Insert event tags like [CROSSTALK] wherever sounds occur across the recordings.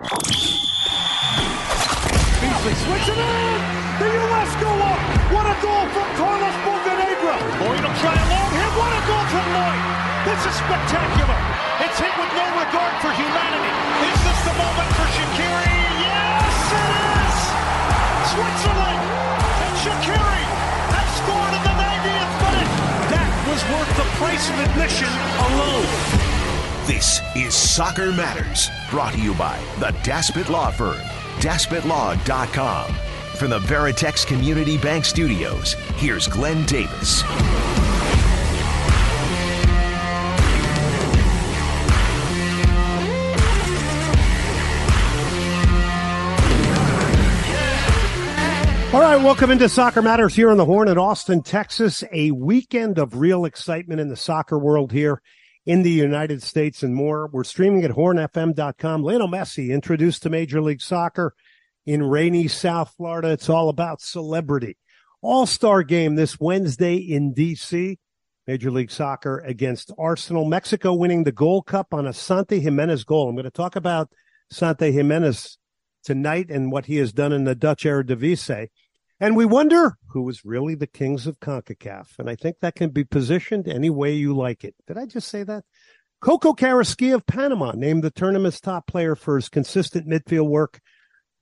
Beasley switch it in! The U.S. go up! What a goal from Carlos Bocanegra! Lloyd will try a long hit. What a goal from Lloyd! This is spectacular! It's hit with no regard for humanity. Is this the moment for Shaqiri? Yes, it is! Switzerland and Shaqiri have scored in the 90th minute. That was worth the price of admission alone. This is Soccer Matters, brought to you by the Daspit Law Firm, DaspitLaw.com. From the Veritex Community Bank Studios, here's Glenn Davis. All right, welcome into Soccer Matters here on the Horn in Austin, Texas. A weekend of real excitement in the soccer world here in the United States and more. We're streaming at hornfm.com. Lionel Messi introduced to Major League Soccer in rainy South Florida. It's all about celebrity. All star game this Wednesday in D.C. Major League Soccer against Arsenal. Mexico winning the Gold Cup on a Santi Jimenez goal. I'm going to talk about Santi Jimenez tonight and what he has done in the Dutch Eredivisie. And we wonder who is really the kings of CONCACAF. And I think that can be positioned any way you like it. Did I just say that? Coco Carrasquilla of Panama named the tournament's top player for his consistent midfield work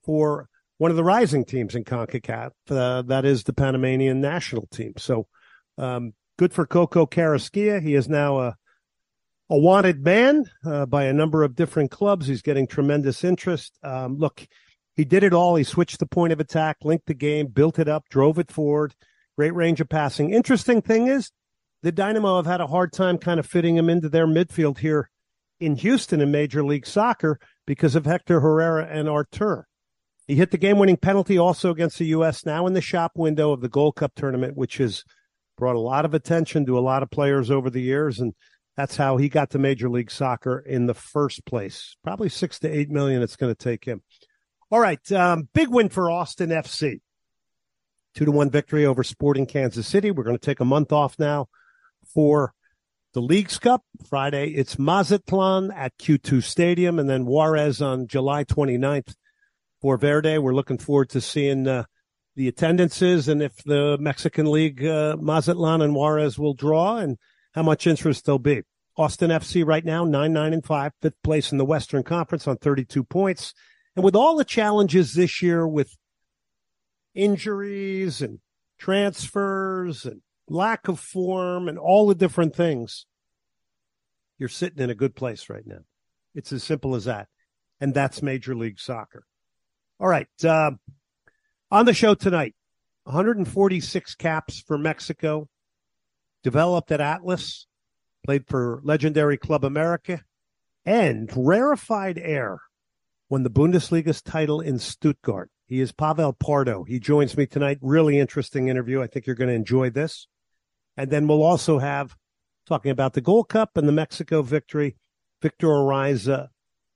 for one of the rising teams in CONCACAF. Uh, that is the Panamanian national team. So, um, good for Coco Carrasquilla. He is now a, a wanted man uh, by a number of different clubs. He's getting tremendous interest. Um, look, he did it all. He switched the point of attack, linked the game, built it up, drove it forward. Great range of passing. Interesting thing is, the Dynamo have had a hard time kind of fitting him into their midfield here in Houston in Major League Soccer because of Hector Herrera and Artur. He hit the game winning penalty also against the U.S. now in the shop window of the Gold Cup tournament, which has brought a lot of attention to a lot of players over the years. And that's how he got to Major League Soccer in the first place. Probably six to eight million it's going to take him. All right. Um, big win for Austin FC. Two to one victory over Sporting Kansas City. We're going to take a month off now for the Leagues Cup. Friday, it's Mazatlan at Q2 Stadium and then Juarez on July 29th for Verde. We're looking forward to seeing uh, the attendances and if the Mexican League, uh, Mazatlan and Juarez will draw and how much interest there'll be. Austin FC right now, 9, 9 and 5, fifth place in the Western Conference on 32 points. And with all the challenges this year with injuries and transfers and lack of form and all the different things, you're sitting in a good place right now. It's as simple as that. And that's Major League Soccer. All right. Uh, on the show tonight, 146 caps for Mexico, developed at Atlas, played for legendary Club America, and rarefied air won the Bundesliga's title in Stuttgart. He is Pavel Pardo. He joins me tonight. Really interesting interview. I think you're going to enjoy this. And then we'll also have talking about the Gold Cup and the Mexico victory, Victor Araiza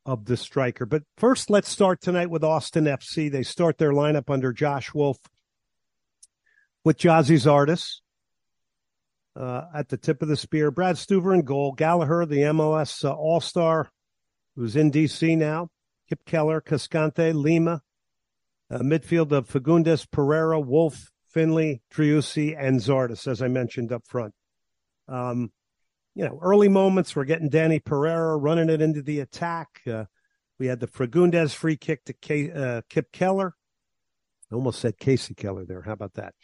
of the striker. But first, let's start tonight with Austin FC. They start their lineup under Josh Wolff with Gyasi Zardes uh, at the tip of the spear. Brad Stuver in goal. Gallagher, the MLS uh, All Star, who's in DC now. Kipp Keller, Cascante, Lima, uh, midfield of Fagundez, Pereira, Wolff, Finlay, Driussi, and Zardes, as I mentioned up front. Um, you know, early moments, we're getting Danny Pereira running it into the attack. Uh, we had the Fagundez free kick to K, uh, Kipp Keller. I almost said Kasey Keller there. How about that?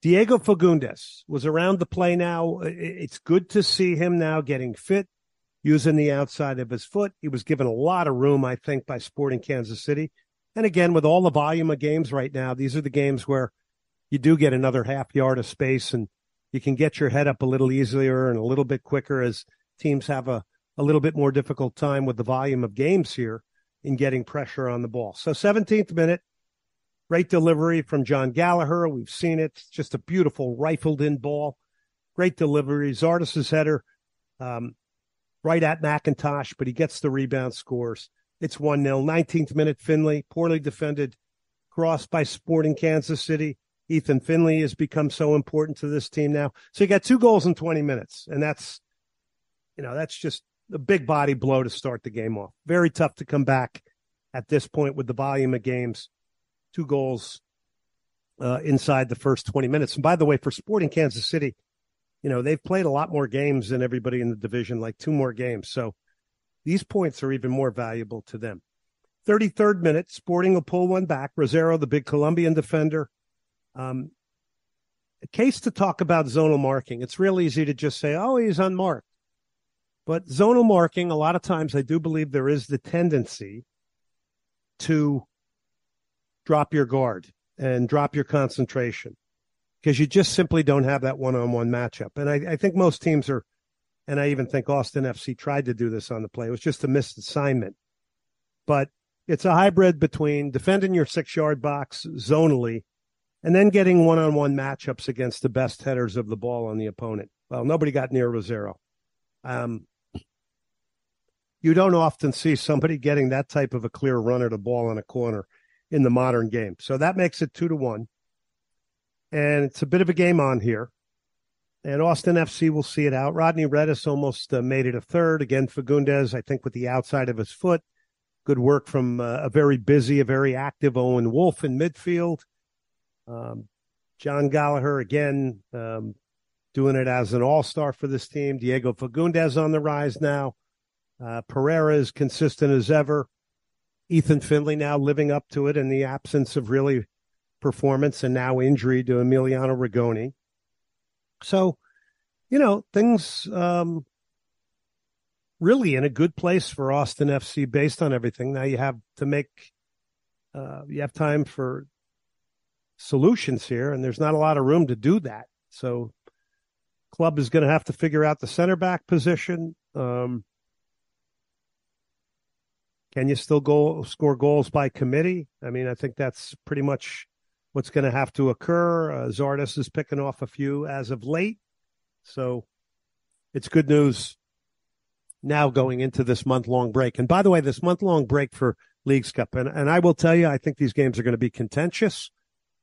Diego Fagundez was around the play now. It's good to see him now getting fit, using the outside of his foot. He was given a lot of room, I think, by Sporting Kansas City. And again, with all the volume of games right now, these are the games where you do get another half yard of space and you can get your head up a little easier and a little bit quicker as teams have a, a little bit more difficult time with the volume of games here. in getting pressure on the ball. So 17th minute, great delivery from Jon Gallagher. We've seen it. Just a beautiful rifled in ball. Great delivery. Zardes' header um, right at McIntosh, but he gets the rebound, scores. It's 1 0. 19th minute, Finlay, poorly defended cross by Sporting Kansas City. Ethan Finlay has become so important to this team now. So you got two goals in 20 minutes, and that's, you know, that's just a big body blow to start the game off. Very tough to come back at this point with the volume of games. Two goals uh, inside the first 20 minutes. And by the way, for Sporting Kansas City, you know, they've played a lot more games than everybody in the division, like two more games. So these points are even more valuable to them. 33rd minute, Sporting will pull one back. Rosero, the big Colombian defender, um, a case to talk about zonal marking. It's real easy to just say, oh, he's unmarked. But zonal marking, a lot of times I do believe there is the tendency to drop your guard and drop your concentration because you just simply don't have that one on one matchup. And I, I, think most teams are, and I even think Austin FC tried to do this on the play. It was just a missed assignment. But it's a hybrid between defending your six yard box zonally and then getting one on one matchups against the best headers of the ball on the opponent. Well, nobody got near Rosero. Um, you don't often see somebody getting that type of a clear run at a ball on a corner in the modern game. So that makes it two to one. And it's a bit of a game on here. And Austin FC will see it out. Rodney Redes almost uh, made it a third. Again, Fagundez, I think, with the outside of his foot. Good work from uh, a very busy, a very active Owen Wolff in midfield. Um, Jon Gallagher again um, doing it as an all star for this team. Diego Fagundez on the rise now. Uh, Pereira is consistent as ever. Ethan Finlay now living up to it in the absence of really performance and now injury to Emiliano Rigoni. So, you know, things um, really in a good place for Austin FC based on everything. Now you have to make, uh, you have time for solutions here, and there's not a lot of room to do that. So, club is going to have to figure out the center back position. Um, can you still go score goals by committee? I mean, I think that's pretty much what's going to have to occur. Uh, Zardes is picking off a few as of late, so it's good news now going into this month long break. And by the way, this month long break for Leagues Cup, and, and I will tell you, I think these games are going to be contentious.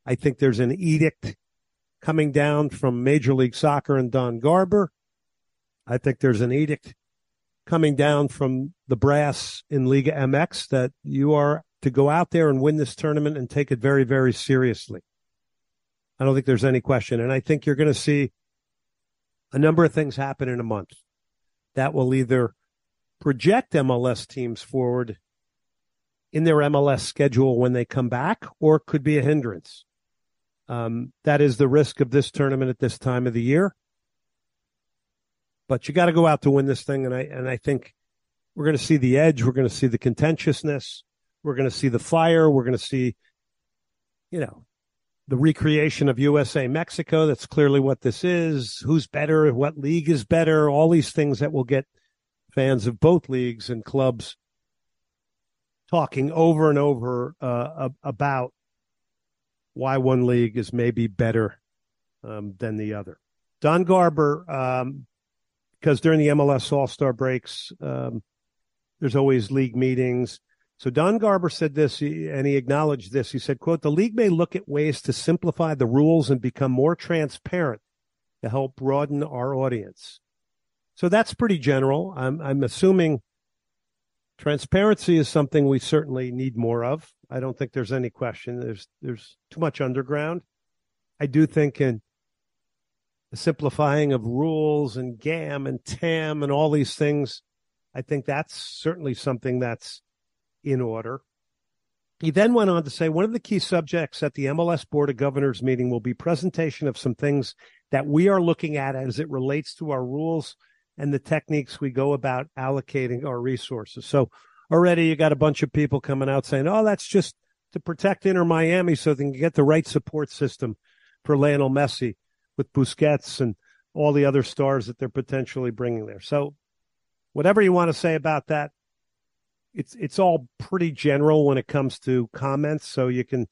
I think there's an edict coming down from Major League Soccer and Don Garber. I think there's an edict coming down from the brass in Liga MX that you are to go out there and win this tournament and take it very, very seriously. I don't think there's any question. And I think you're going to see a number of things happen in a month that will either project MLS teams forward in their MLS schedule when they come back or could be a hindrance. Um, that is the risk of this tournament at this time of the year. But you got to go out to win this thing, and I and I think we're going to see the edge. We're going to see the contentiousness. We're going to see the fire. We're going to see, you know, the recreation of USA Mexico. That's clearly what this is. Who's better? What league is better? All these things that will get fans of both leagues and clubs talking over and over uh, about why one league is maybe better um, than the other. Don Garber, um, because during the MLS All Star breaks, um, there's always league meetings. So Don Garber said this, and he acknowledged this. He said, "quote The league may look at ways to simplify the rules and become more transparent to help broaden our audience." So that's pretty general. I'm, I'm assuming transparency is something we certainly need more of. I don't think there's any question. There's there's too much underground. I do think in the simplifying of rules and GAM and TAM and all these things, I think that's certainly something that's in order. He then went on to say one of the key subjects at the MLS Board of Governors meeting will be presentation of some things that we are looking at as it relates to our rules and the techniques we go about allocating our resources. So already you got a bunch of people coming out saying, oh, that's just to protect Inter Miami so they can get the right support system for Lionel Messi with Busquets and all the other stars that they're potentially bringing there. So whatever you want to say about that, it's it's all pretty general when it comes to comments, so you can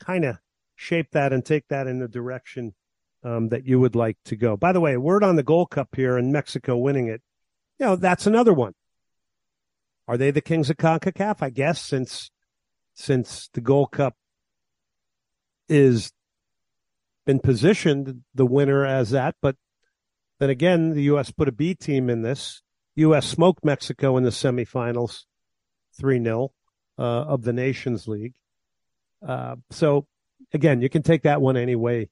kind of shape that and take that in the direction um, that you would like to go. By the way, word on the Gold Cup here and Mexico winning it. You know, that's another one. Are they the kings of CONCACAF? I guess since since the Gold Cup is been positioned the winner as that, but then again, the U.S. put a B team in this. U.S. smoked Mexico in the semifinals. 3 0 uh, of the Nations League. Uh, so, again, you can take that one any way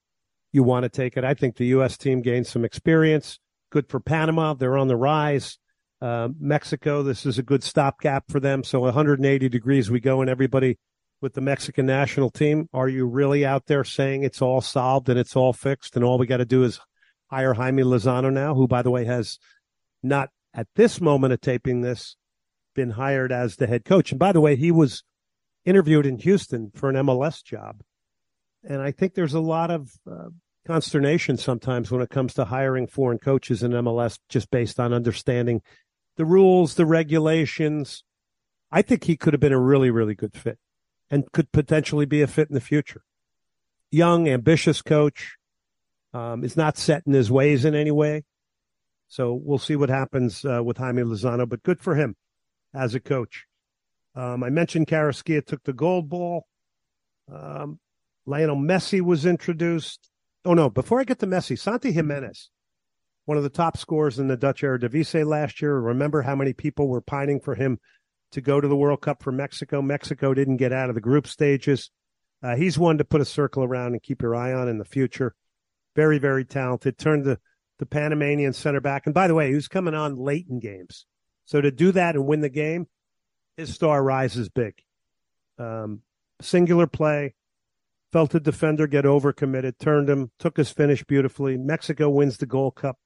you want to take it. I think the U.S. team gained some experience. Good for Panama. They're on the rise. Uh, Mexico, this is a good stopgap for them. So 180 degrees we go, and everybody with the Mexican national team. Are you really out there saying it's all solved and it's all fixed, and all we got to do is hire Jaime Lozano now, who, by the way, has not at this moment of taping this been hired as the head coach. And by the way, he was interviewed in Houston for an MLS job. And I think there's a lot of uh, consternation sometimes when it comes to hiring foreign coaches in MLS just based on understanding the rules, the regulations. I think he could have been a really, really good fit and could potentially be a fit in the future. Young, ambitious coach, um, is not set in his ways in any way. So we'll see what happens uh, with Jaime Lozano, but good for him as a coach. Um, I mentioned Carrasquilla took the gold ball. Um, Lionel Messi was introduced. Oh no! Before I get to Messi, Santi Jimenez, one of the top scorers in the Dutch Eredivisie last year. Remember how many people were pining for him to go to the World Cup for Mexico? Mexico didn't get out of the group stages. Uh, he's one to put a circle around and keep your eye on in the future. Very, very talented. Turned the the Panamanian center back, and by the way, he was coming on late in games. So to do that and win the game, his star rises big. Um, singular play, felt the defender get overcommitted, turned him, took his finish beautifully. Mexico wins the Gold Cup.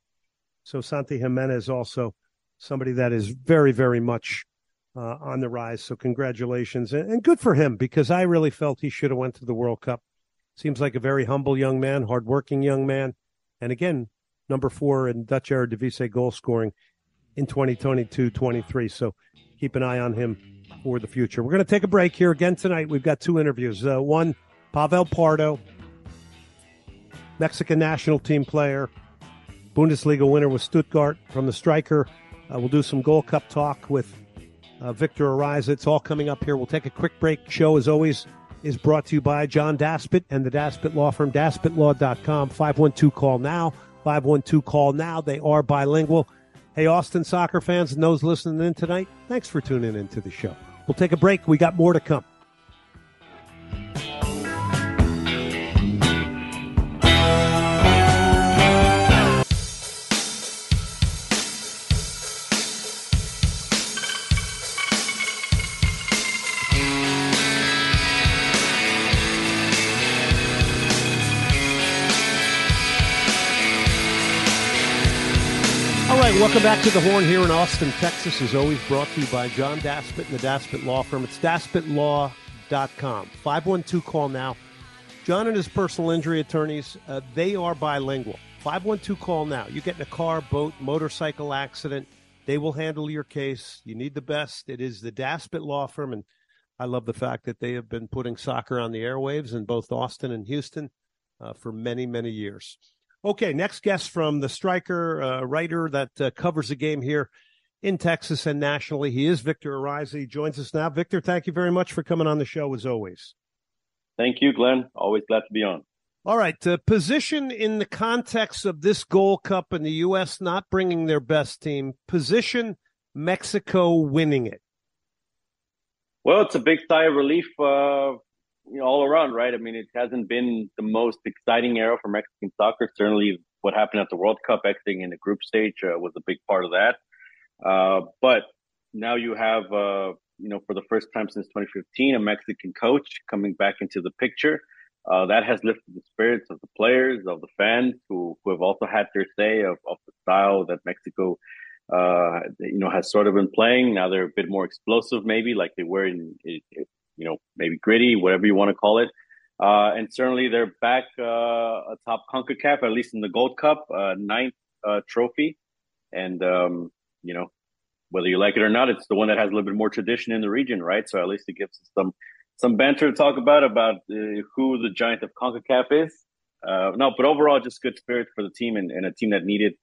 So Santi Giménez also somebody that is very, very much uh, on the rise. So congratulations and, and, good for him because I really felt he should have went to the World Cup. Seems like a very humble young man, hardworking young man, and again, number four in Dutch Eredivisie goal scoring in 2022 23. So keep an eye on him for the future. We're going to take a break here again tonight. We've got two interviews. Uh, one, Pavel Pardo, Mexican national team player, Bundesliga winner with Stuttgart from the striker. Uh, we'll do some Gold Cup talk with uh, Victor Araiza. It's all coming up here. We'll take a quick break. Show, as always, is brought to you by John Daspit and the Daspit Law Firm, daspitlaw.com. 512 call now. 512 call now. They are bilingual. Hey, Austin soccer fans and those listening in tonight, thanks for tuning into the show. We'll take a break. We got more to come. Welcome back to the Horn here in Austin, Texas. As always, brought to you by John Daspit and the Daspit Law Firm. It's daspitlaw.com. 512 call now. John and his personal injury attorneys, uh, they are bilingual. 512 call now. You get in a car, boat, motorcycle accident, they will handle your case. You need the best. It is the Daspit Law Firm, and I love the fact that they have been putting soccer on the airwaves in both Austin and Houston uh, for many, many years. Okay, next guest from the striker, uh, writer that uh, covers the game here in Texas and nationally. He is Victor Araiza. He joins us now. Victor, thank you very much for coming on the show as always. Thank you, Glenn. Always glad to be on. All right, uh, position in the context of this Gold Cup and the U.S. not bringing their best team, position Mexico winning it. Well, it's a big sigh of relief uh, you know, all around, right? I mean, it hasn't been the most exciting era for Mexican soccer. Certainly, what happened at the World Cup, exiting in the group stage, uh, was a big part of that. Uh, but now you have, uh, you know, for the first time since 2015, a Mexican coach coming back into the picture. Uh, that has lifted the spirits of the players, of the fans, who, who have also had their say of, of the style that Mexico uh, you know, has sort of been playing. Now they're a bit more explosive, maybe like they were in, in, you know, maybe gritty, whatever you want to call it. Uh, and certainly they're back uh, atop CONCACAF, at least in the Gold Cup, uh, ninth uh, trophy. And, um, you know, whether you like it or not, it's the one that has a little bit more tradition in the region, right? So at least it gives us some some banter to talk about about uh, who the giant of Concacaf is. Uh, no, but overall, just good spirit for the team and, and a team that needed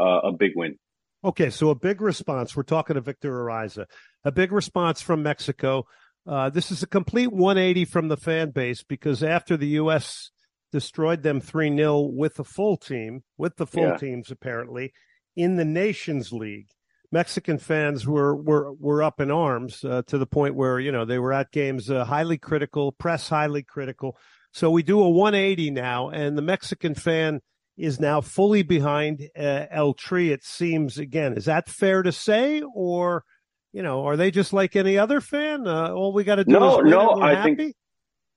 uh, a big win. Okay, so a big response. We're talking to Victor Araiza. A big response from Mexico. Uh, this is a complete 180 from the fan base because after the U.S. destroyed them 3 0 with the full team, with the full yeah. teams apparently, in the Nations League, Mexican fans were were were up in arms uh, to the point where you know they were at games uh, highly critical, press highly critical. So we do a 180 now, and the Mexican fan is now fully behind uh, El Tri. It seems again. Is that fair to say, or you know, are they just like any other fan? Uh, all we got to do no, is no. I happy? think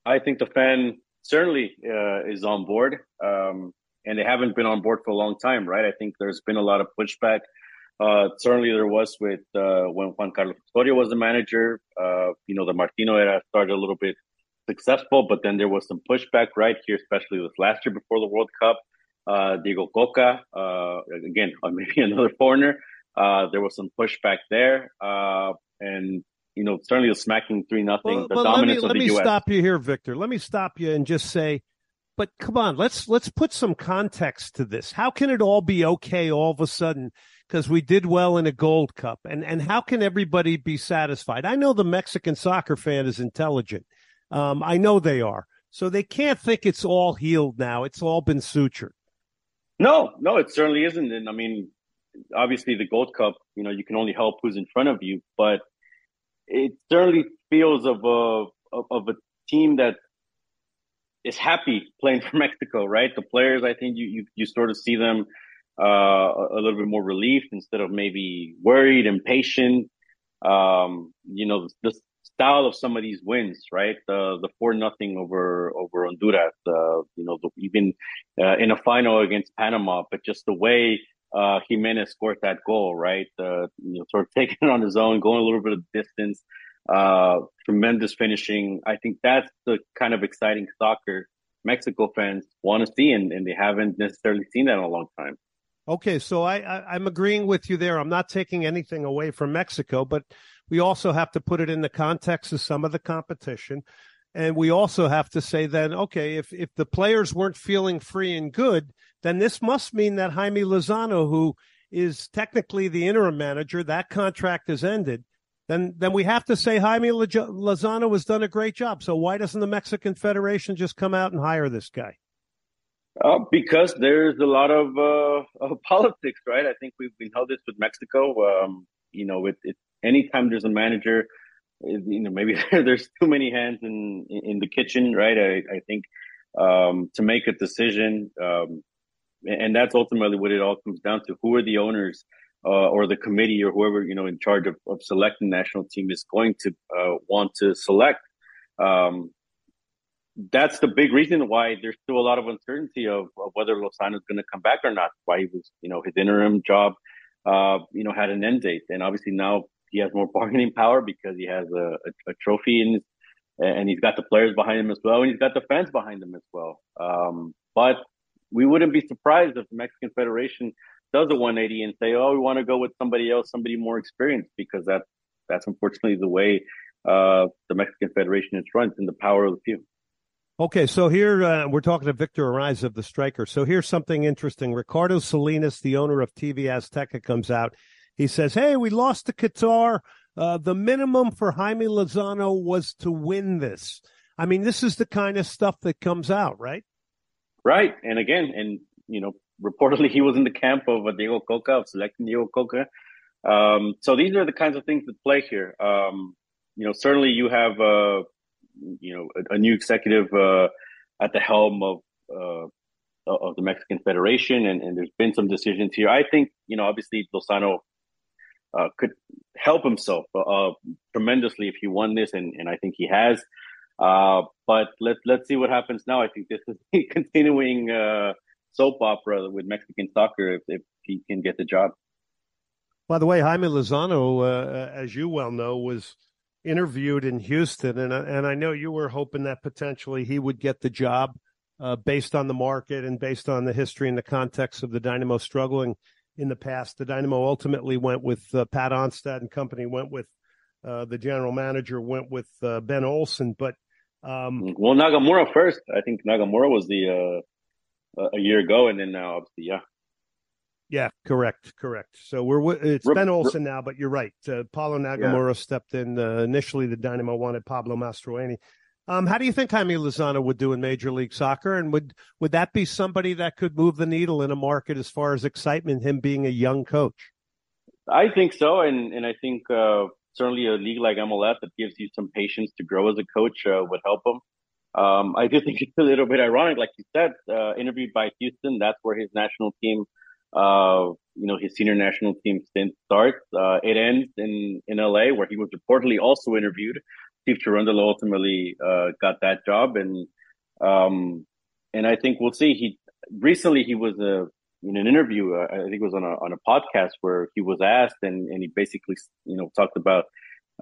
I think the fan certainly uh, is on board, um, and they haven't been on board for a long time, right? I think there's been a lot of pushback. Uh, certainly, there was with uh, when Juan Carlos Osorio was the manager. Uh, you know, the Martino era started a little bit successful, but then there was some pushback right here, especially this last year before the World Cup. Uh, Diego Cocca, uh, again, [LAUGHS] maybe another foreigner. Uh, there was some pushback there, uh, and you know, certainly the smacking three nothing. Well, the dominance let me, of the Let me stop you here, Victor. Let me stop you and just say, but come on, let's let's put some context to this. How can it all be okay all of a sudden? Because we did well in a Gold Cup, and and how can everybody be satisfied? I know the Mexican soccer fan is intelligent. Um, I know they are. So they can't think it's all healed now. It's all been sutured. No, no, it certainly isn't. And I mean, obviously the Gold Cup, you know, you can only help who's in front of you, but it certainly feels of a of, a team that is happy playing [LAUGHS] for Mexico, right? The players, I think you you, you sort of see them uh, a little bit more relieved instead of maybe worried, impatient. Um, you know, the, style of some of these wins, right? The the four nothing over over Honduras, uh, you know, the, even uh, in a final against Panama, but just the way uh, Giménez scored that goal, right? Uh, you know, sort of [LAUGHS] taking it on his own, going a little bit of distance, uh, tremendous finishing. I think that's the kind of exciting soccer Mexico fans want to see, and, and they haven't necessarily seen that in a long time. Okay, so I, I I'm agreeing with you there. I'm not taking anything away from Mexico, but we also have to put it in the context of some of the competition. And we also have to say then, okay, if, if the players weren't feeling free and good, then this must mean that Jaime Lozano, who is technically the interim manager, that contract has ended. Then, then we have to say Jaime Lozano has done a great job. So why doesn't the Mexican Federation just come out and hire this guy? Uh, because there's a lot of, uh, of [LAUGHS] politics, right? I think we've been held this with Mexico. Um, you know, it, it anytime there's a manager, you know, maybe [LAUGHS] there's too many hands in in the kitchen, right? I, I think um, to make a decision, um, and that's ultimately what it all comes down to: who are the owners uh, or the committee or whoever you know in charge of, of selecting national team is going to uh, want to select. Um, that's the big reason why there's still a lot of uncertainty of, of whether Lozano is going to come back or not. Why he was, you know, his interim job, uh, you know, had an end date, and obviously now he has more bargaining power because he has a, a, a trophy in his, and he's got the players behind him as well, and he's got the fans behind him as well. Um, but we wouldn't be surprised if the Mexican Federation does a 180 and say, "Oh, we want to go with somebody else, somebody more experienced," because that that's unfortunately the way uh, the Mexican Federation is run. In the power of the few. Okay, so here uh, we're talking to Victor Araiza of the Striker. So here's something interesting. Ricardo Salinas, the owner of TV Azteca, comes out he says, Hey, we lost to Qatar. Uh, the minimum for Jaime Lozano was to win this. I mean, this is the kind of stuff that comes out, right? Right. And again, and, you know, reportedly [LAUGHS] he was in the camp of Diego Cocca, of selecting Diego Cocca. Um, so these are the kinds of things that play here. Um, you know, certainly you have, uh, you know, a, a new executive uh, at the helm of uh, of the Mexican Federation, and, and there's been some decisions here. I think, you know, obviously Lozano uh, could help himself uh, tremendously if he won this, and, and I think he has. Uh, but let's let's see what happens now. I think this is a [LAUGHS] continuing uh, soap opera with Mexican soccer if, if he can get the job. By the way, Jaime Lozano, uh, as you well know, was interviewed in Houston, and and I know you were hoping that potentially he would get the job uh, based on the market and based on the history and the context of the Dynamo struggling in the past. The Dynamo ultimately went with uh, Pat Onstad and company, went with uh, the general manager, went with uh, Ben Olsen. But um, well, Nagamura first. I think Nagamura was the uh, a year ago, and then now obviously, yeah. Yeah, correct, correct. So we're it's Ben Olsen now, but you're right. Uh, Paulo Nagamura yeah. stepped in. Uh, initially, the Dynamo wanted Pablo Mastroeni. Um, how do you think Jaime Lozano would do in Major League Soccer, and would would that be somebody that could move the needle in a market as far as excitement? Him being a young coach. I think so, and and I think uh, certainly a league like MLS that gives you some patience to grow as a coach uh, would help him. Um, I do think [LAUGHS] it's a little bit ironic, like you said, uh, interviewed by Houston. That's where his national team uh, you know, his senior national team stint starts. Uh, it ends in, in LA where he was reportedly also interviewed. Steve Cherundolo ultimately, uh, got that job. And, um, and I think we'll see. He recently, he was, uh, in an interview, uh, I think it was on a, on a podcast where he was asked and, and he basically, you know, talked about,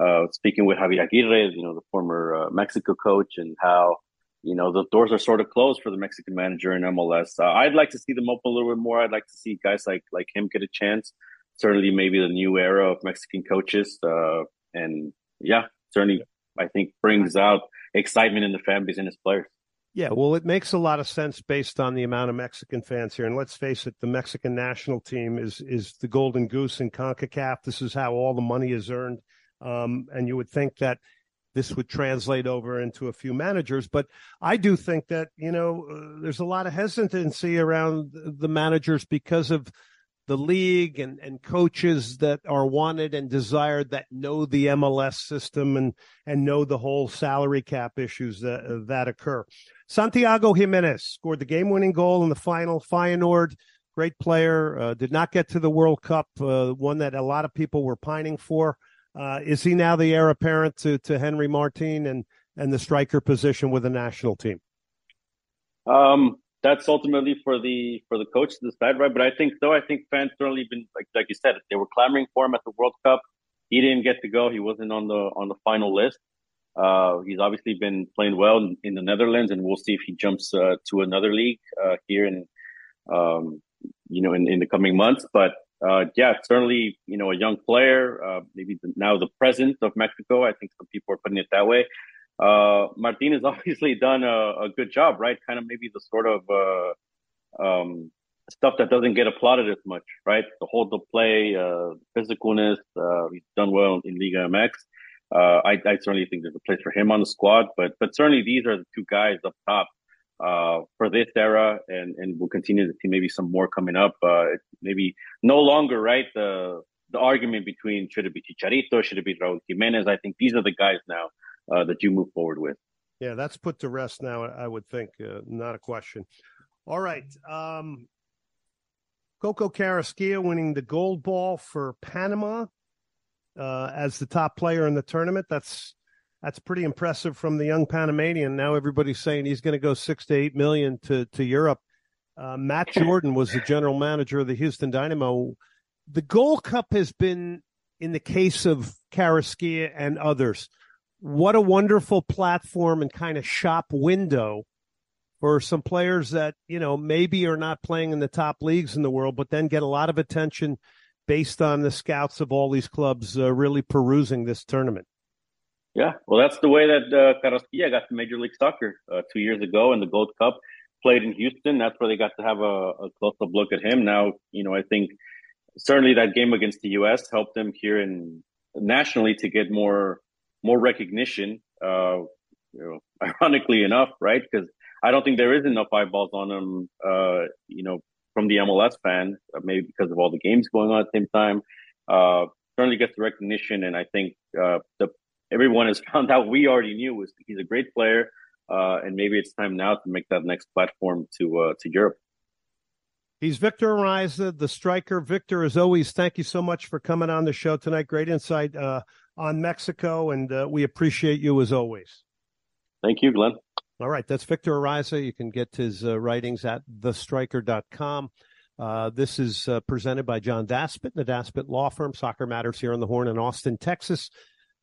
uh, speaking with Javier Aguirre, you know, the former, uh, Mexico coach and how, you know, the doors are sort of closed for the Mexican manager in MLS. Uh, I'd like to see them open a little bit more. I'd like to see guys like like him get a chance. Certainly, maybe the new era of Mexican coaches, and yeah, certainly, I think brings out excitement in the fan base and his players. Yeah, well, it makes a lot of sense based on the amount of Mexican fans here. And let's face it, the Mexican national team is is the golden goose in CONCACAF. This is how all the money is earned. Um, and you would think that this would translate over into a few managers. But I do think that, you know, uh, there's a lot of hesitancy around the managers because of the league and, and coaches that are wanted and desired that know the MLS system and, and know the whole salary cap issues that, that occur. Santiago Jimenez scored the game winning goal in the final. Feyenoord, great player, uh, did not get to the World Cup, uh, one that a lot of people were pining for. Uh, is he now the heir apparent to, to Henry Martin and, and the striker position with the national team? Um, that's ultimately for the for the coach to decide, right? But I think though, I think fans certainly been like like you said, they were clamoring for him at the World Cup. He didn't get to go. He wasn't on the on the final list. Uh, he's obviously been playing well in, in, the Netherlands, and we'll see if he jumps uh, to another league uh, here in um, you know in, in the coming months. But uh, yeah, certainly, you know, a young player, uh, maybe the, now the president of Mexico. I think some people are putting it that way. Uh, Martin has [LAUGHS] obviously done a, a, good job, right? Kind of maybe the sort of uh, um, stuff that doesn't get applauded as much, right? The hold the play, uh, physicalness. Uh, he's done well in Liga MX. I, I certainly think there's a place for him on the squad, but but certainly these are the two guys up top uh, for this era, and and we'll continue to see maybe some more coming up. Uh, maybe no longer right the the argument between should it be Chicharito, should it be Raul Jimenez. I think these are the guys now uh, that you move forward with. Yeah, that's put to rest now. I would think, uh, not a question. All right, um, Coco Carrasquilla winning the gold ball for Panama uh, as the top player in the tournament. That's that's pretty impressive from the young Panamanian. Now everybody's saying he's going to go six to eight million to to Europe. Uh, Matt Jordan was the general manager of the Houston Dynamo. The Gold Cup has been, in the case of Carrasquilla and others, what a wonderful platform and kind of shop window for some players that you know maybe are not playing in the top leagues in the world, but then get a lot of attention based on the scouts of all these clubs uh, really perusing this tournament. Yeah, well, that's the way that uh, Carrasquilla got to Major League Soccer uh, two years ago in the Gold Cup. Played in Houston. That's where they got to have a, a close-up look at him. Now, you know, I think certainly that game against the U.S. helped them here in nationally to get more more recognition. Uh, you know, [LAUGHS] ironically enough, right? Because I don't think there is enough eyeballs on him. Uh, you know, from the MLS fans, uh, maybe because of all the games going on at the same time. Uh, certainly gets the recognition, and I think uh, the everyone has [LAUGHS] found out we already knew was he's a great player, uh, and maybe it's time now to make that next platform to uh, to Europe. He's Victor Araiza, the striker. Victor, as always, thank you so much for coming on the show tonight. Great insight uh, on Mexico, and uh, we appreciate you as always. Thank you, Glenn. All right, that's Victor Araiza. You can get his uh, writings at thestriker.com. Uh, this is uh, presented by John Daspit, the Daspit Law Firm. Soccer Matters here on the Horn in Austin, Texas.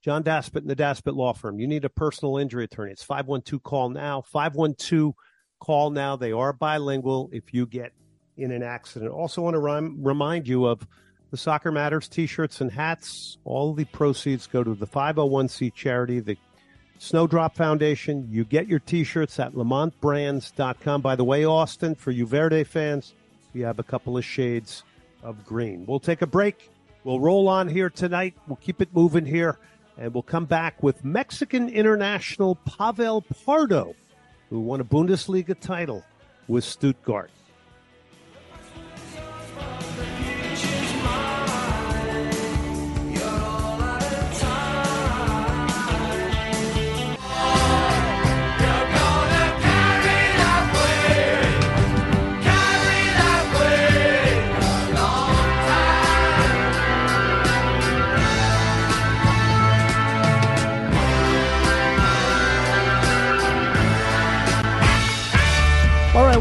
John Daspit and the Daspit Law Firm. You need a personal injury attorney. It's 512 call now. 512 call now. They are bilingual. If you get in an accident. Also, want to rem- remind you of the Soccer Matters t shirts and hats. All the proceeds go to the 501c charity, the Snowdrop Foundation. You get your t shirts at lamontbrands.com. By the way, Austin, for you Verde fans, we have a couple of shades of green. We'll take a break. We'll roll on here tonight. We'll keep it moving here. And we'll come back with Mexican international Pavel Pardo, who won a Bundesliga title with Stuttgart.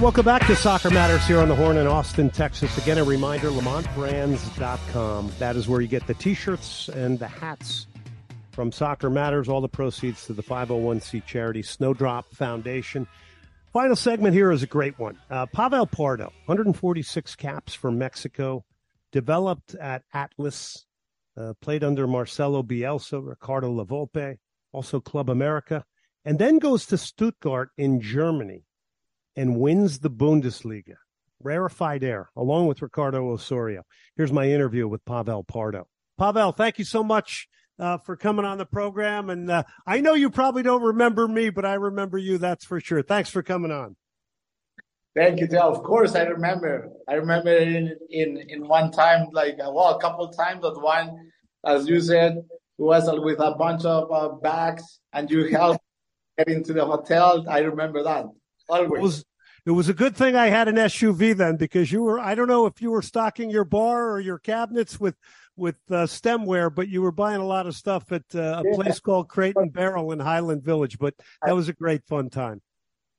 Right, welcome back to Soccer Matters here on the Horn in Austin, Texas. Again, a reminder, LamontBrands.com. That is where you get the t-shirts and the hats from Soccer Matters. All the proceeds to the 501c charity Snowdrop Foundation. Final segment here is a great one. Uh, Pavel Pardo, 146 caps for Mexico, developed at Atlas, uh, played under Marcelo Bielsa, Ricardo La Volpe, also Club America, and then goes to Stuttgart in Germany and wins the Bundesliga. Rarefied air, along with Ricardo Osorio. Here's my interview with Pavel Pardo. Pavel, thank you so much uh, for coming on the program. And uh, I know you probably don't remember me, but I remember you, that's for sure. Thanks for coming on. Thank you, Del. Of course, I remember. I remember in in in one time, like well, a couple of times, but one, as you said, was with a bunch of uh, bags, and you helped get into the hotel. I remember that always. Was, it was a good thing I had an SUV then because you were, I don't know if you were stocking your bar or your cabinets with, with uh, stemware, but you were buying a lot of stuff at uh, a yeah. place called Crate and Barrel in Highland Village. But that was a great fun time.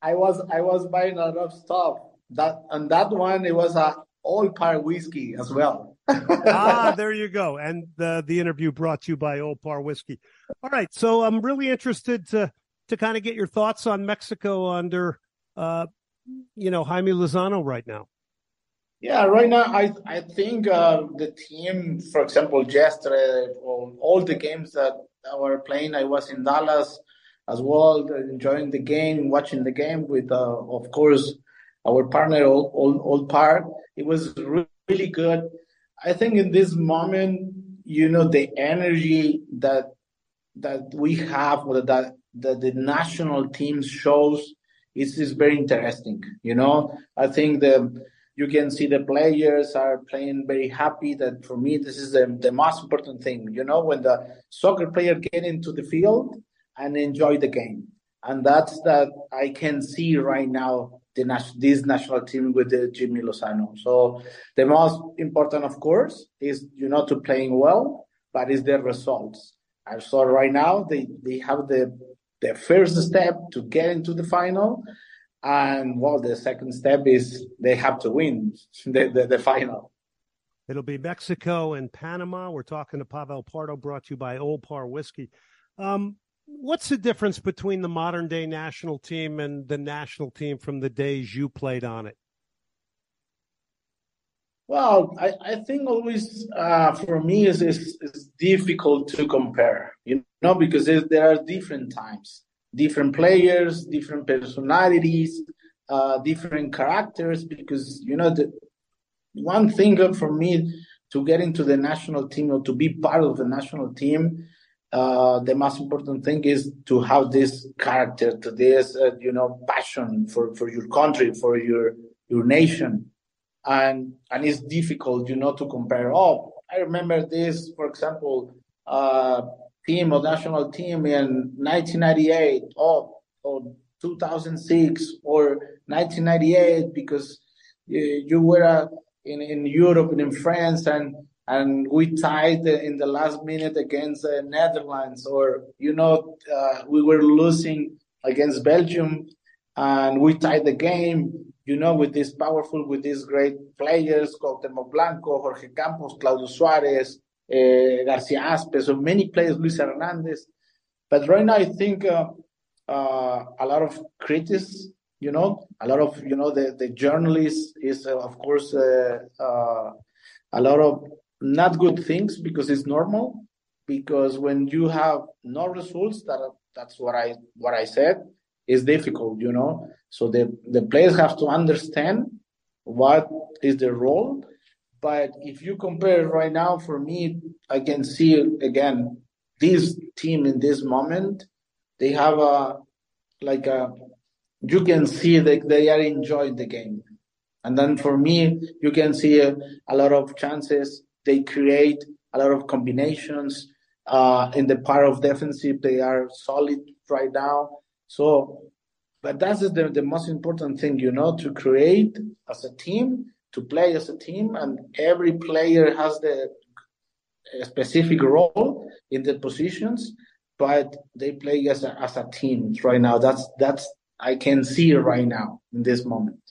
I was, I was buying a lot of stuff that, and that one, it was a Old Parr whiskey as well. [LAUGHS] ah, there you go. And the, the interview brought to you by Old Parr whiskey. All right. So I'm really interested to, to kind of get your thoughts on Mexico under uh, you know, Jaime Lozano right now? Yeah, right now I I think uh, the team, for example, yesterday, all the games that I were playing, I was in Dallas as well, enjoying the game, watching the game with, uh, of course, our partner, Old, Old, Old Park. It was really good. I think in this moment, you know, the energy that that we have, or that that the national team shows it's, it's very interesting. You know, I think the you can see the players are playing very happy. That for me, this is the, the most important thing. You know, when the soccer player get into the field and enjoy the game, and that's that I can see right now the this national team with the Jimmy Lozano. So the most important, of course, is you know to playing well, but is the results. I saw right now they they have the the first step to get into the final. And well, the second step is they have to win [LAUGHS] the, the, the final. It'll be Mexico and Panama. We're talking to Pavel Pardo, brought to you by Old Parr Whiskey. Um, what's the difference between the modern day national team and the national team from the days you played on it? Well, I, I think always uh, for me is is difficult to compare, you know, because there are different times, different players, different personalities, uh, different characters. Because you know, the one thing for me to get into the national team or to be part of the national team, uh, the most important thing is to have this character, to this uh, you know passion for for your country, for your your nation and and it's difficult, you know, to compare. Oh, I remember this, for example, uh, team or national team in 1998, oh, or 2006 or 1998 because uh, you were uh, in in Europe and in France and and we tied in the last minute against the Netherlands, or you know, uh, we were losing against Belgium, and we tied the game you know, with this powerful, with these great players, Cuauhtemoc Blanco, Jorge Campos, Claudio Suarez, uh, Garcia Aspe, so many players, Luis Hernandez. But right now, I think uh, uh, a lot of critics You know, a lot of you know the the journalists is uh, of course uh, uh, a lot of not good things because it's normal. Because when you have no results, that that's what I what I said is difficult. You know, so the the players have to understand what is the role. But if you compare right now, for me, I can see again this team in this moment. They have a like a you can see that they are enjoying the game. And then for me, you can see a, a lot of chances. They create a lot of combinations. Uh, in the part of defensive, they are solid right now. So, but that's the, the most important thing, you know, to create as a team, to play as a team, and every player has the specific role in the positions, but they play as a, as a team right now. That's that's I can see right now in this moment.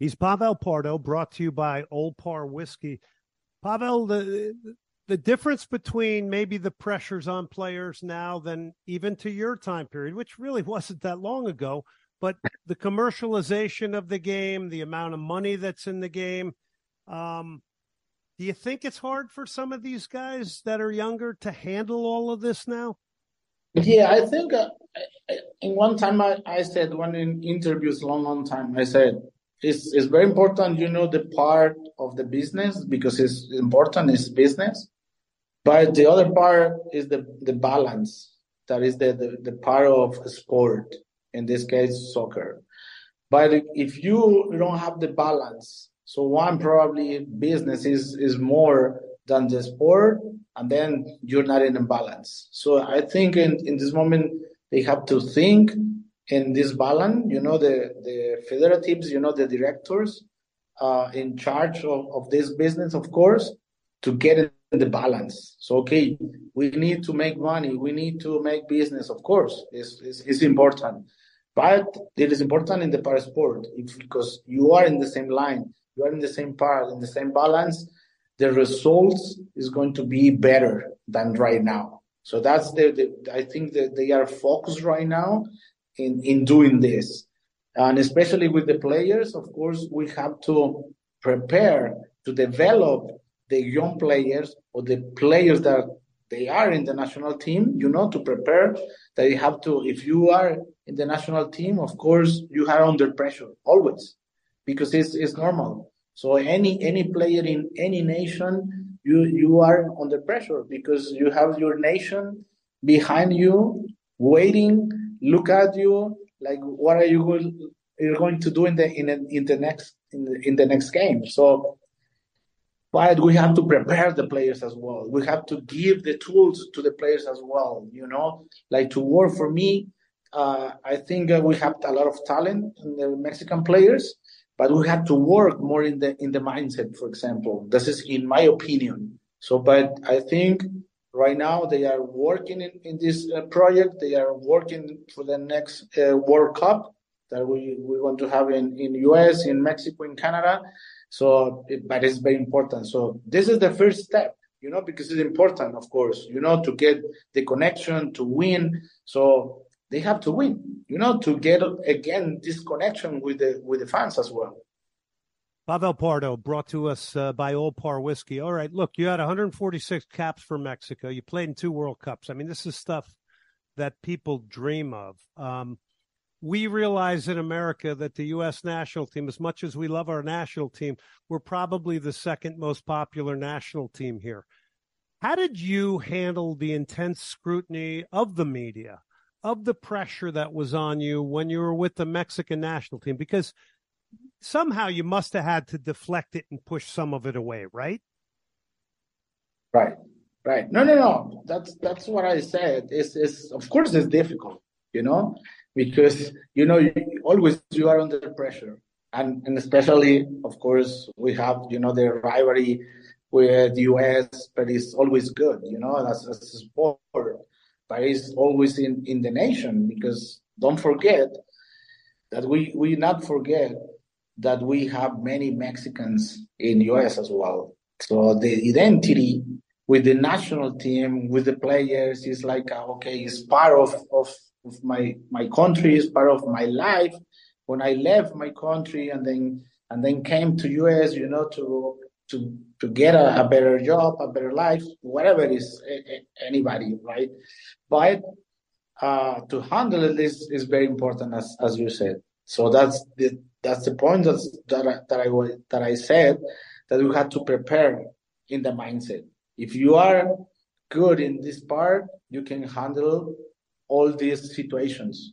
He's Pavel Pardo, brought to you by Old Parr Whiskey. Pavel, the the difference between maybe the pressures on players now than even to your time period, which really [LAUGHS] wasn't that long ago, but the commercialization of the game, the amount of money that's in the game. Um, do you think it's hard for some of these guys that are younger to handle all of this now? Yeah, I think uh, in one time I, I said one in interviews long long time I said it's it's very important you know the part of the business because it's important it's business but the other part is the the balance that is the the, the part of sport in this case soccer but if you don't have the balance so one probably business is is more than the sport and then you're not in a balance. So I think in, in this moment they have to think in this balance, you know, the, the federatives, you know, the directors uh, in charge of, of this business, of course, to get in the balance. So, okay, we need to make money, we need to make business, of course, it's, it's, it's important. But it is important in the para sport if, because you are in the same line, you are in the same part, in the same balance, the results is going to be better than right now. So that's the, the I think that they are focused right now in, in doing this. And especially with the players, of course, we have to prepare to develop the young players or the players that they are in the national team, you know, to prepare that you have to, if you are in the national team, of course, you are under pressure always because it's, it's normal. So any any player in any nation, you you are under pressure because you have your nation behind you, waiting, look at you, like what are you going you're going to do in the in the, in the next in the, in the next game. So but we have to prepare the players as well. We have to give the tools to the players as well. You know, like to work for me. Uh, I think we have a lot of talent in the Mexican players, but we had to work more in the in the mindset for example this is in my opinion so but i think right now they are working in, in this uh, project they are working for the next uh, world cup that we we want to have in in us in mexico in canada so but it's very important so this is the first step you know because it's important of course you know to get the connection to win so they have to win, you know, to get again this connection with the with the fans as well. Pavel Pardo brought to us uh, by Old Parr Whiskey. All right, look, you had 146 caps for Mexico. You played in two World Cups. I mean, this is stuff that people dream of. Um, we realize in America that the U.S. national team, as much as we love our national team, we're probably the second most popular national team here. How did you handle the intense scrutiny of the media? of the pressure that was on you when you were with the Mexican national team? Because somehow you must have had to deflect it and push some of it away, right? Right, right. No, no, no. That's that's what I said. It's, it's of course it's difficult, you know, because you know you, always you are under pressure, and and especially of course we have you know the rivalry with the U.S., but it's always good, you know, that's a sport but it's always in, in the nation because don't forget that we we not forget that we have many Mexicans in US as well. So the identity with the national team, with the players, is like okay, it's part of, of, of my my country, is part of my life, when I left my country and then and then came to US, you know, to to to get a, a better job, a better life, whatever it is, anybody, right? But uh, to handle it is, is very important, as as you said. So that's the that's the point that's, that I, that I that I said that we had to prepare in the mindset. If you are good in this part, you can handle all these situations.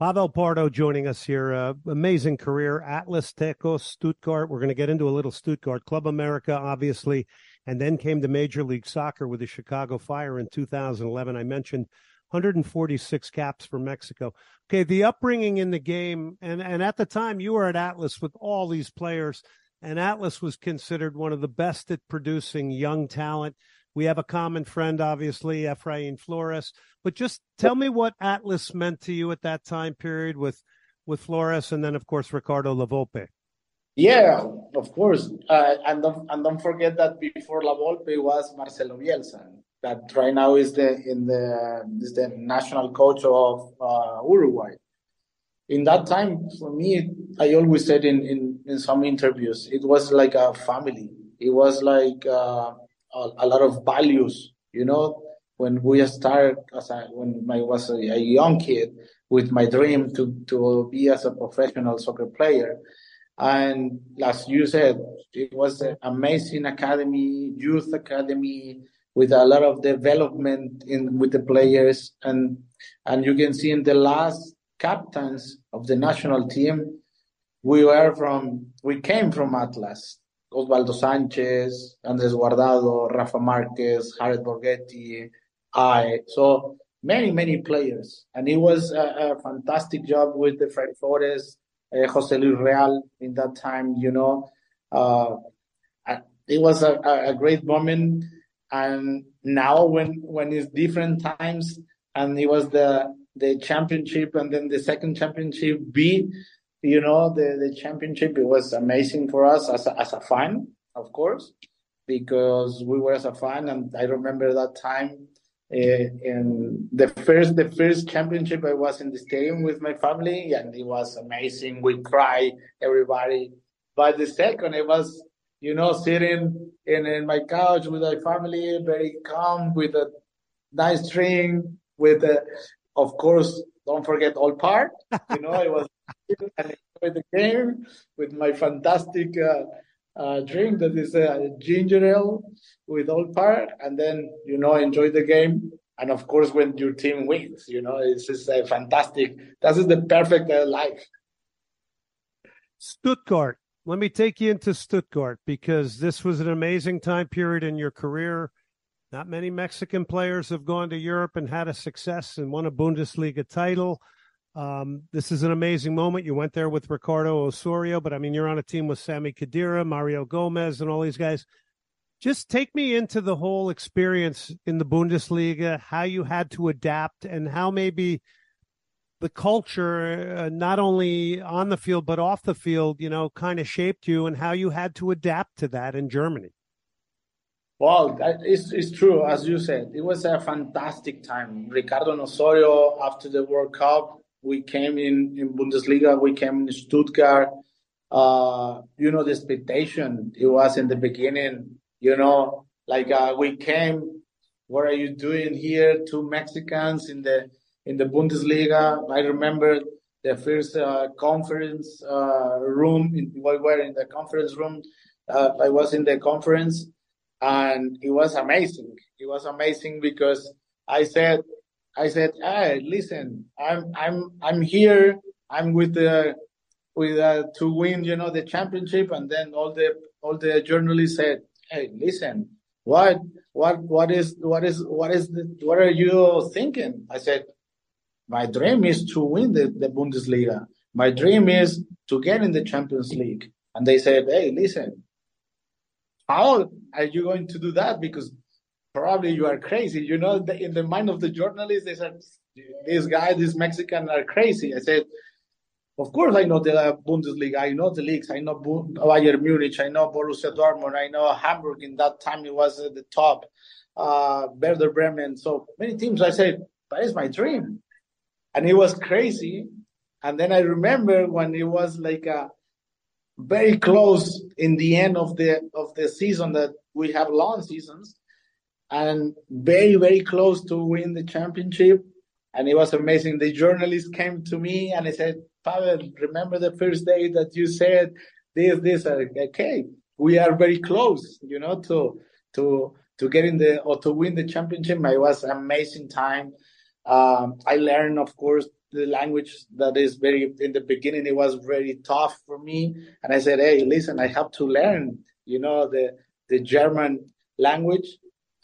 Pavel Pardo joining us here. Uh, amazing career. Atlas Tecos, Stuttgart. We're going to get into a little Stuttgart. Club America, obviously. And then came to Major League Soccer with the Chicago Fire in 2011. I mentioned 146 caps for Mexico. Okay, the upbringing in the game, and, and at the time you were at Atlas with all these players, and Atlas was considered one of the best at producing young talent. We have a common friend, obviously, Efrain Flores. But just tell me what Atlas meant to you at that time period with with Flores, and then of course Ricardo La Volpe. Yeah, of course, uh, and don't and don't forget that before La Volpe was Marcelo Bielsa, that right now is the in the is the national coach of uh, Uruguay. In that time, for me, I always said in, in, in some interviews, it was like a family. It was like uh, a, a lot of values. You know, when we started as I, when I was a, a, young kid with my dream to to be as a professional soccer player, and as you said, it was an amazing academy, youth academy with a lot of development in with the players, and and you can see in the last captains of the national team, we were from we came from Atlas Osvaldo Sanchez, Andres Guardado, Rafa Marquez, Jared Borgetti, I. So many, many players. And it was a, a fantastic job with the Freddy Flores, uh, Jose Luis Real in that time, you know. Uh, it was a, a great moment. And now when, when it's different times and it was the, the championship and then the second championship B, you know, the, the championship, it was amazing for us as a, as a fan, of course, because we were as a fan. And I remember that time uh, in the first, the first championship, I was in the stadium with my family and it was amazing. We cried, everybody. But the second, it was, you know, sitting in, in my couch with my family, very calm, with a nice drink, with, a, of course, don't forget Old Parr. You know, it was and enjoy the game with my fantastic uh, uh, drink that is a ginger ale with Old Parr, and then you know enjoy the game. And of course, when your team wins, you know it's just a fantastic. That is the perfect uh, life. Stuttgart. Let me take you into Stuttgart because this was an amazing time period in your career. Not many Mexican players have gone to Europe and had a success and won a Bundesliga title. Um, this is an amazing moment. You went there with Ricardo Osorio, but I mean, you're on a team with Sami Khedira, Mario Gomez, and all these guys. Just take me into the whole experience in the Bundesliga, how you had to adapt, and how maybe the culture, uh, not only on the field but off the field, you know, kind of shaped you, and how you had to adapt to that in Germany. Well, it's, it's true, as you said. It was a fantastic time. Ricardo Osorio, after the World Cup, we came in in Bundesliga. We came in Stuttgart. Uh, you know the expectation. It was in the beginning. You know, like uh, we came. What are you doing here? Two Mexicans in the in the Bundesliga. I remember the first uh, conference uh, room. In, we were in the conference room. Uh, I was in the conference, and it was amazing. It was amazing because I said I said, "Hey, listen, I'm I'm I'm here. I'm with the with uh, to win, you know, the championship." And then all the all the journalists said, "Hey, listen, what what what is what is what is the, what are you thinking?" I said, "My dream is to win the, the Bundesliga. My dream is to get in the Champions League." And they said, "Hey, listen, how are you going to do that? Because probably you are crazy. You know, the, in the mind of the journalist, they said, this guy, this Mexican are crazy. I said, of course, I know the Bundesliga. I know the leagues. I know Bayern Munich. I know Borussia Dortmund. I know Hamburg. In that time, it was at the top. Uh, Bremen. So many teams. I said, that is my dream. And it was crazy. And then I remember when it was like a very close in the end of the of the season that we have long seasons and very very close to win the championship. And it was amazing. The journalist came to me and he said pavel remember the first day that you said this this. Okay we are very close you know to to to get in the or to win the championship. It was amazing time. Um, i learned of course the language that is very in the beginning it was very tough for me. And i said hey listen i have to learn you know the the german language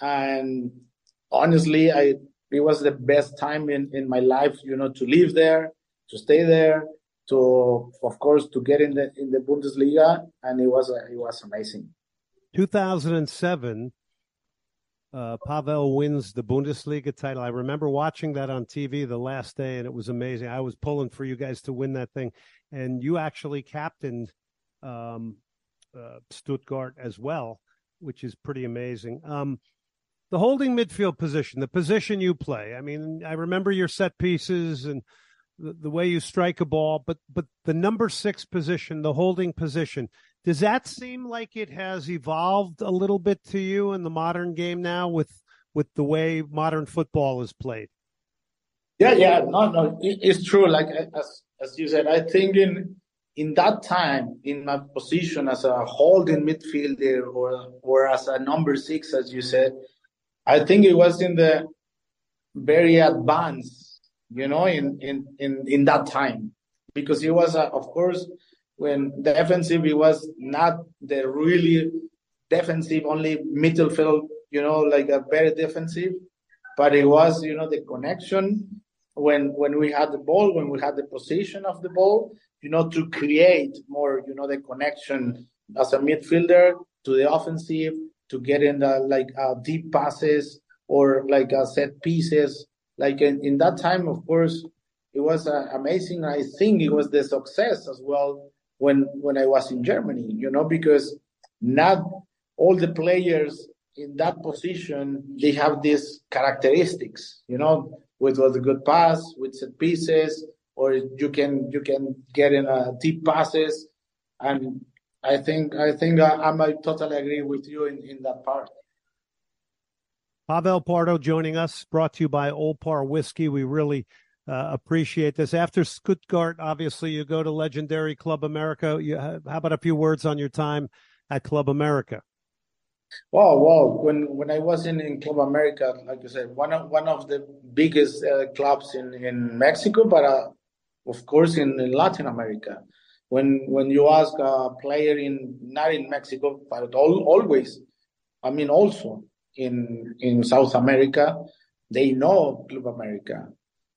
and honestly i it was the best time in in my life you know to live there to stay there to of course to get in the in the bundesliga and it was it was amazing 2007 uh, Pavel wins the Bundesliga title. I remember watching that on TV the last day, and it was amazing. I was pulling for you guys to win that thing, and you actually captained um, uh, Stuttgart as well, which is pretty amazing. Um, the holding midfield position, the position you play. I mean, I remember your set pieces and the, the way you strike a ball, but but the number six position, the holding position, does that seem like it has evolved a little bit to you in the modern game now with with the way modern football is played? Yeah, yeah, no, no, it, it's true. Like as as you said, I think in in that time, in my position as a holding midfielder or or as a number six, as you said, I think it was in the very advanced, you know, in in in in that time. Because it was, uh, of course when defensive it was not the really defensive only midfield you know like a very defensive but it was you know the connection when when we had the ball when we had the position of the ball you know to create more you know the connection as a midfielder to the offensive to get in the like uh, deep passes or like uh, set pieces. Like in, in that time of course it was uh, amazing. I think it was the success as well when when I was in Germany, you know, because not all the players in that position they have these characteristics, you know, with, with a good pass, with set pieces, or you can you can get in a deep passes, and I think I think I, I might totally agree with you in, in that part. Pavel Pardo joining us, brought to you by Old Parr Whiskey. We really uh, appreciate this. After Stuttgart, obviously, you go to legendary Club America. You, how about a few words on your time at Club America? Well, well, when when I was in, in Club America, like I said, one of one of the biggest uh, clubs in, in Mexico, but uh, of course in, in, Latin America. When when you ask a player in not in Mexico, but all, always, I mean also in in South America, they know Club America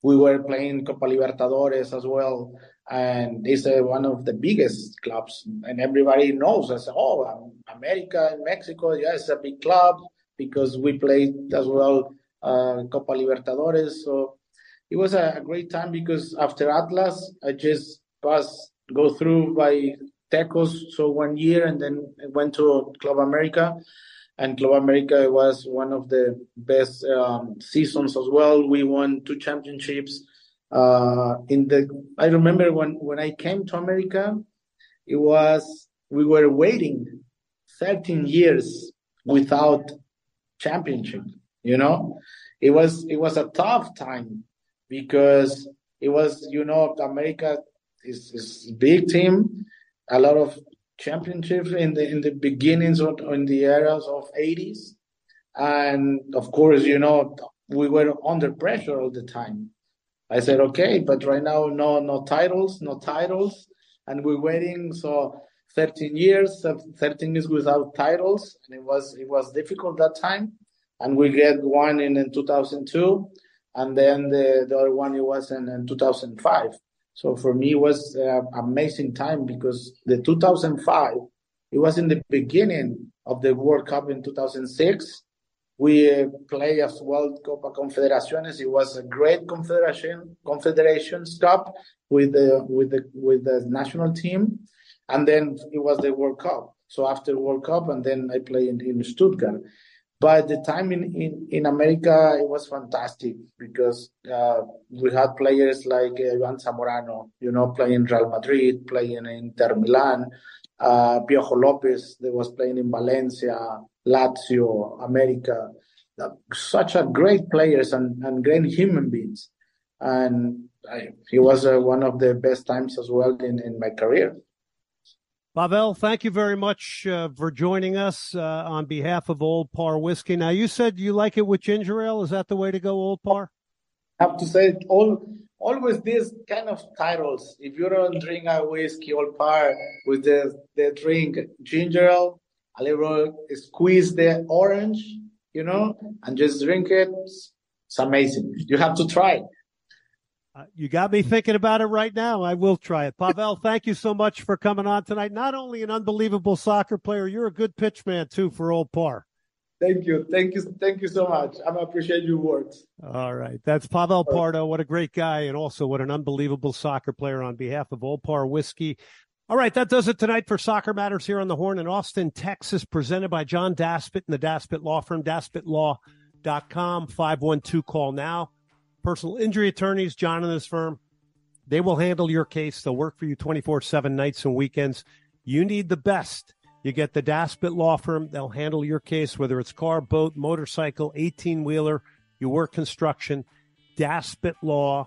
we were playing Copa Libertadores as well, and it's one of the biggest clubs, and everybody knows us. Oh, um, America and Mexico, yeah, it's a big club because we played as well uh, Copa Libertadores. So it was a, great time because after Atlas, I just passed go through by Tecos, so one year, and then went to Club America and Club America was one of the best um, seasons as well. We won two championships. Uh, in the, I remember when when I came to America, it was we were waiting 13 years without championship. You know, it was it was a tough time because it was you know America is is big team, a lot of championships in the in the beginnings of in the eras of 80s and of course you know we were under pressure all the time. I said okay but right now no no titles no titles. And we're waiting so 13 years 13 years without titles. And it was it was difficult that time. And we get one in, in 2002 and then the, the other one it was in, in 2005 so for me, it was an amazing time because the 2005, it was in the beginning of the World Cup in 2006. We uh, play as well Copa Confederaciones. It was a great confederation confederations cup with the with the with the national team, and then it was the World Cup. So after World Cup, and then I play in, in Stuttgart. But the time in, in, in America, it was fantastic because uh, we had players like uh, Ivan Zamorano, you know, playing Real Madrid, playing in Inter Milan, uh, Piojo Lopez, that was playing in Valencia, Lazio, America. Such a great players and, and great human beings. And I, it was uh, one of the best times as well in, in my career. Pavel, thank you very much uh, for joining us uh, on behalf of Old Parr Whiskey. Now, you said you like it with ginger ale. Is that the way to go, Old Parr? I have to say, all always these kind of titles. If you don't drink a whiskey Old Parr with the, the drink ginger ale, a little squeeze the orange, you know, and just drink it. It's amazing. You have to try. Uh, you got me thinking about it right now. I will try it. Pavel, thank you so much for coming on tonight. Not only an unbelievable soccer player, you're a good pitch man too for Old Parr. Thank you. Thank you. Thank you so much. I appreciate your words. All right. That's Pavel Pardo. What a great guy. And also what an unbelievable soccer player on behalf of Old Parr Whiskey. All right. That does it tonight for Soccer Matters here on the Horn in Austin, Texas, presented by John Daspit and the Daspit Law Firm, daspitlaw.com, 512 call now personal injury attorneys, John and his firm. They will handle your case. They'll work for you 24 7 nights and weekends. You need the best. You get the Daspit Law Firm. They'll handle your case, whether it's car, boat, motorcycle, 18 wheeler, you work construction. DaspitLaw.com.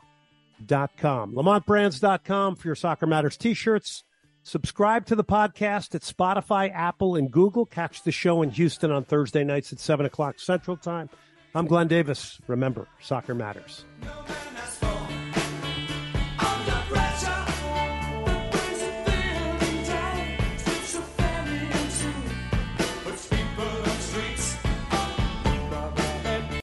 LamontBrands.com for your Soccer Matters t shirts. Subscribe to the podcast at Spotify, Apple, and Google. Catch the show in Houston on Thursday nights at 7 o'clock Central Time. I'm Glenn Davis. Remember, soccer matters.